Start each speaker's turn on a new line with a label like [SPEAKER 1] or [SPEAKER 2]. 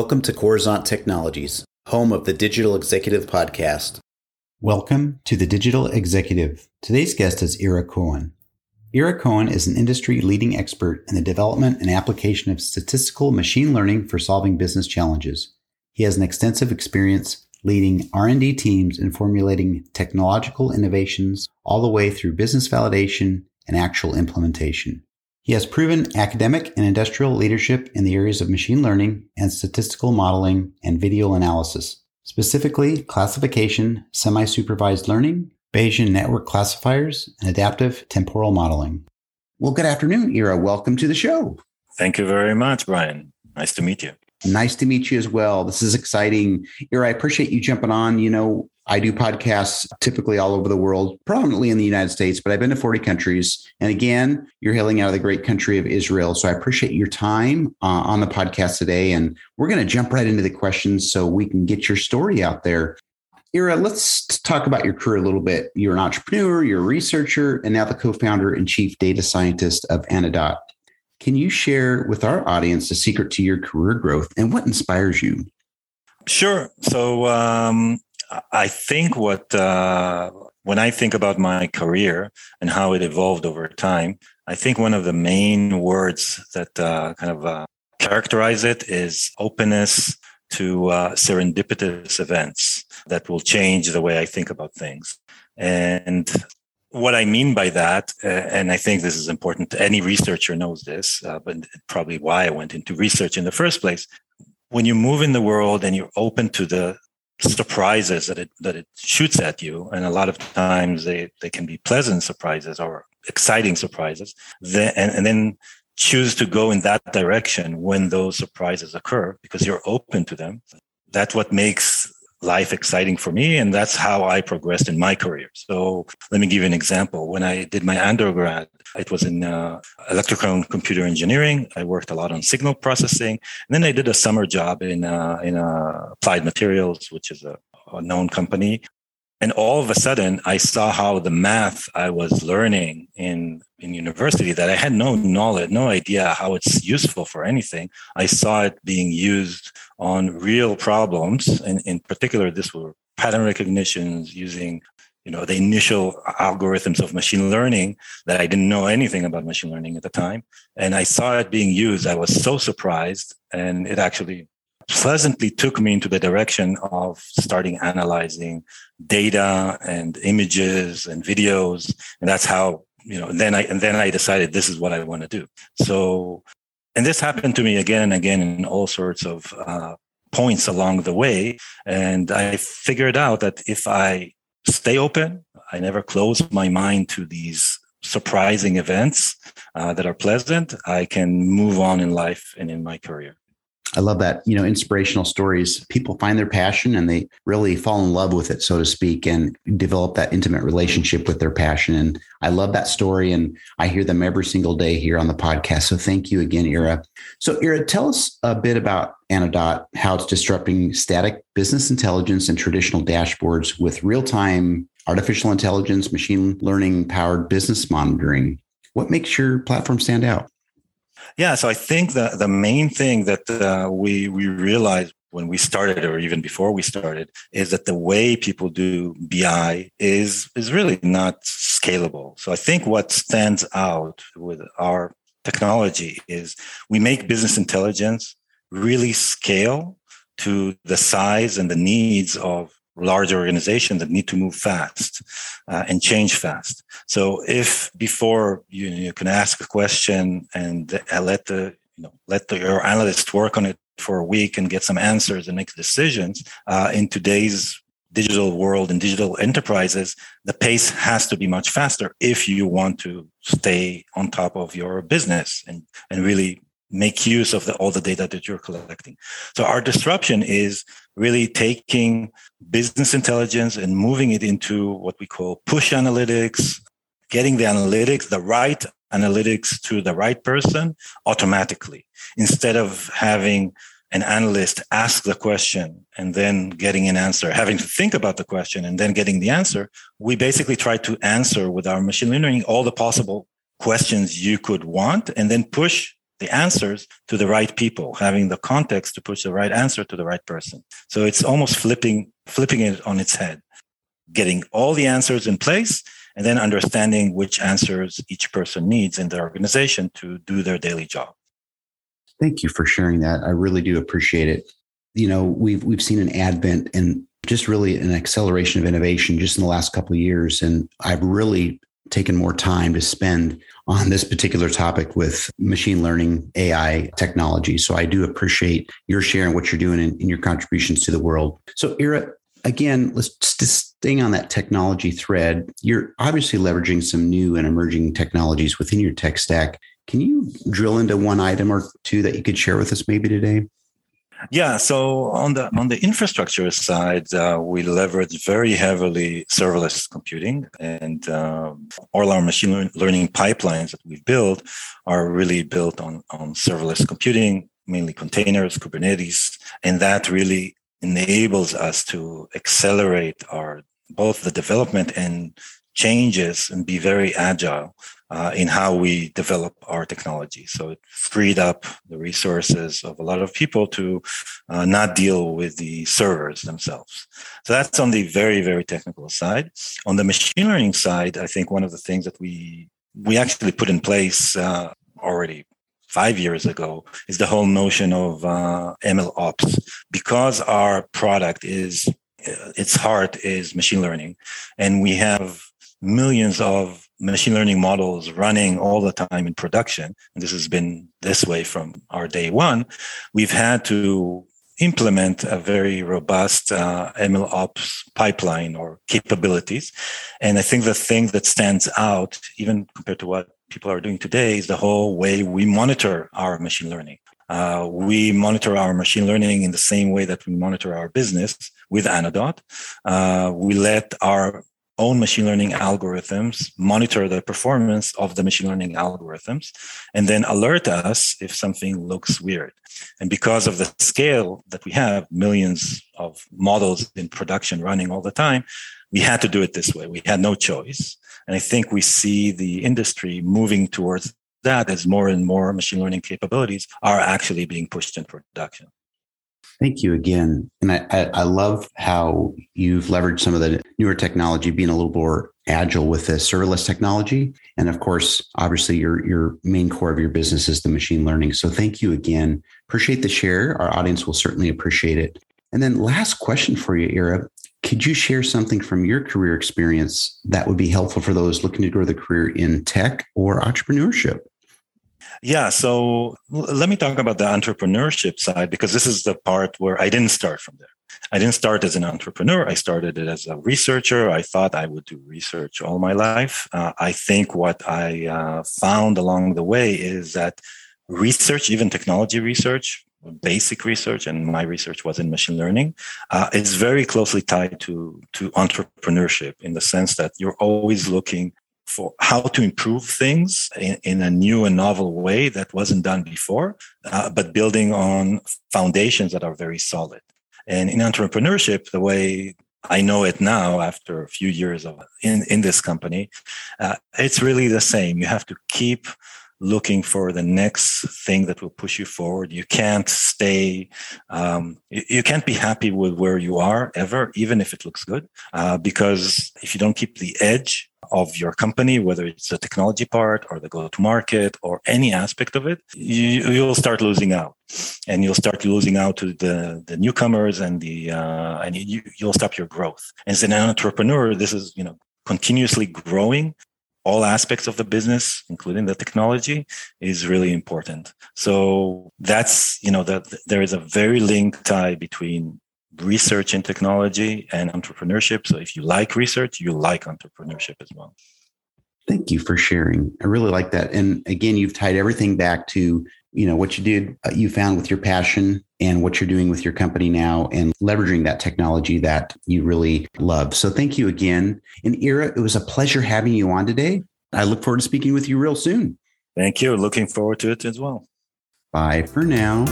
[SPEAKER 1] Welcome to Coruzant Technologies, home of the Digital Executive Podcast.
[SPEAKER 2] Welcome to the Digital Executive. Today's guest is Ira Cohen. Ira Cohen is an industry leading expert in the development and application of statistical machine learning for solving business challenges. He has an extensive experience leading R&D teams in formulating technological innovations all the way through business validation and actual implementation. He has proven academic and industrial leadership in the areas of machine learning and statistical modeling and video analysis, specifically classification, semi supervised learning, Bayesian network classifiers, and adaptive temporal modeling. Well, good afternoon, Ira. Welcome to the show.
[SPEAKER 3] Thank you very much, Brian. Nice to meet you.
[SPEAKER 2] Nice to meet you as well. This is exciting. Ira, I appreciate you jumping on. You know, I do podcasts typically all over the world, prominently in the United States, but I've been to 40 countries. And again, you're hailing out of the great country of Israel. So I appreciate your time uh, on the podcast today. And we're going to jump right into the questions so we can get your story out there. Ira, let's talk about your career a little bit. You're an entrepreneur, you're a researcher, and now the co founder and chief data scientist of Anodot. Can you share with our audience the secret to your career growth and what inspires you?
[SPEAKER 3] Sure. So, um, I think what uh, when I think about my career and how it evolved over time, I think one of the main words that uh, kind of uh, characterize it is openness to uh, serendipitous events that will change the way I think about things. And what I mean by that, and I think this is important, any researcher knows this, uh, but probably why I went into research in the first place. When you move in the world and you're open to the surprises that it that it shoots at you. And a lot of times they they can be pleasant surprises or exciting surprises. Then, and, and then choose to go in that direction when those surprises occur because you're open to them. That's what makes life exciting for me and that's how i progressed in my career. So let me give you an example. When i did my undergrad it was in uh, electrical and computer engineering. I worked a lot on signal processing. And then i did a summer job in uh, in uh, applied materials which is a, a known company and all of a sudden i saw how the math i was learning in in university that i had no knowledge no idea how it's useful for anything i saw it being used on real problems. And in particular this were pattern recognitions using you know the initial algorithms of machine learning that i didn't know anything about machine learning at the time. And i saw it being used. I was so surprised. And it actually pleasantly took me into the direction of starting analyzing data and images and videos. And that's how you know then i and then i decided this is what i want to do. So and this happened to me again and again in all sorts of uh, points along the way. And i figured out that if i stay open i never close my mind to these surprising events uh, that are pleasant i can move on in life and in my career
[SPEAKER 2] I love that, you know, inspirational stories. People find their passion and they really fall in love with it, so to speak, and develop that intimate relationship with their passion. And I love that story. And I hear them every single day here on the podcast. So thank you again, Ira. So, Ira, tell us a bit about Anodot, how it's disrupting static business intelligence and traditional dashboards with real time artificial intelligence, machine learning powered business monitoring. What makes your platform stand out?
[SPEAKER 3] Yeah, so I think the the main thing that uh, we we realized when we started, or even before we started, is that the way people do BI is is really not scalable. So I think what stands out with our technology is we make business intelligence really scale to the size and the needs of large organizations that need to move fast uh, and change fast. So if before you, you can ask a question and uh, let the you know let the, your analyst work on it for a week and get some answers and make decisions uh, in today's digital world and digital enterprises, the pace has to be much faster if you want to stay on top of your business and, and really make use of the, all the data that you're collecting. So our disruption is really taking business intelligence and moving it into what we call push analytics, getting the analytics, the right analytics to the right person automatically instead of having an analyst ask the question and then getting an answer, having to think about the question and then getting the answer. We basically try to answer with our machine learning all the possible questions you could want and then push the answers to the right people, having the context to push the right answer to the right person. So it's almost flipping, flipping it on its head, getting all the answers in place and then understanding which answers each person needs in their organization to do their daily job.
[SPEAKER 2] Thank you for sharing that. I really do appreciate it. You know, we've we've seen an advent and just really an acceleration of innovation just in the last couple of years and I've really taken more time to spend on this particular topic with machine learning AI technology. So I do appreciate your sharing what you're doing in, in your contributions to the world. So Ira, again, let's just staying on that technology thread. You're obviously leveraging some new and emerging technologies within your tech stack. Can you drill into one item or two that you could share with us maybe today?
[SPEAKER 3] Yeah, so on the on the infrastructure side, uh, we leverage very heavily serverless computing, and uh, all our machine learning pipelines that we've built are really built on on serverless computing, mainly containers, Kubernetes, and that really enables us to accelerate our both the development and changes and be very agile uh, in how we develop our technology. So it freed up the resources of a lot of people to uh, not deal with the servers themselves. So that's on the very, very technical side. On the machine learning side, I think one of the things that we we actually put in place uh, already five years ago is the whole notion of uh, ML ops. Because our product is its heart is machine learning, and we have millions of machine learning models running all the time in production, and this has been this way from our day one, we've had to implement a very robust uh, ML ops pipeline or capabilities. And I think the thing that stands out, even compared to what people are doing today, is the whole way we monitor our machine learning. Uh, we monitor our machine learning in the same way that we monitor our business with Anodot. Uh, we let our own machine learning algorithms, monitor the performance of the machine learning algorithms, and then alert us if something looks weird. And because of the scale that we have, millions of models in production running all the time, we had to do it this way. We had no choice. And I think we see the industry moving towards that as more and more machine learning capabilities are actually being pushed in production.
[SPEAKER 2] Thank you again. And I, I, I, love how you've leveraged some of the newer technology, being a little more agile with the serverless technology. And of course, obviously your, your main core of your business is the machine learning. So thank you again. Appreciate the share. Our audience will certainly appreciate it. And then last question for you, Ira. Could you share something from your career experience that would be helpful for those looking to grow the career in tech or entrepreneurship?
[SPEAKER 3] Yeah. So let me talk about the entrepreneurship side because this is the part where I didn't start from there. I didn't start as an entrepreneur. I started it as a researcher. I thought I would do research all my life. Uh, I think what I uh, found along the way is that research, even technology research, basic research, and my research was in machine learning, uh, is very closely tied to to entrepreneurship in the sense that you're always looking for how to improve things in, in, a new and novel way that wasn't done before, uh, but building on foundations that are very solid. And in entrepreneurship, the way I know it now after a few years of in, in this company, uh, it's really the same. You have to keep looking for the next thing that will push you forward. You can't stay, um, you, you, can't be happy with where you are ever, even if it looks good, uh, because if you don't keep the edge of your company, whether it's the technology part or the go to market or any aspect of it, you, will start losing out and you'll start losing out to the, the newcomers and the, uh, and you, you'll stop your growth. As an entrepreneur, this is, you know, continuously growing all aspects of the business, including the technology, is really important. So that's, you know, that there is a very linked tie between research and technology and entrepreneurship. So if you like research, you like entrepreneurship as well.
[SPEAKER 2] Thank you for sharing. I really like that. And again, you've tied everything back to, you know, what you did, uh, you found with your passion and what you're doing with your company now and leveraging that technology that you really love. So thank you again. And Ira, it was a pleasure having you on today. I look forward to speaking with you real soon.
[SPEAKER 3] Thank you. Looking forward to it as well.
[SPEAKER 2] Bye for now.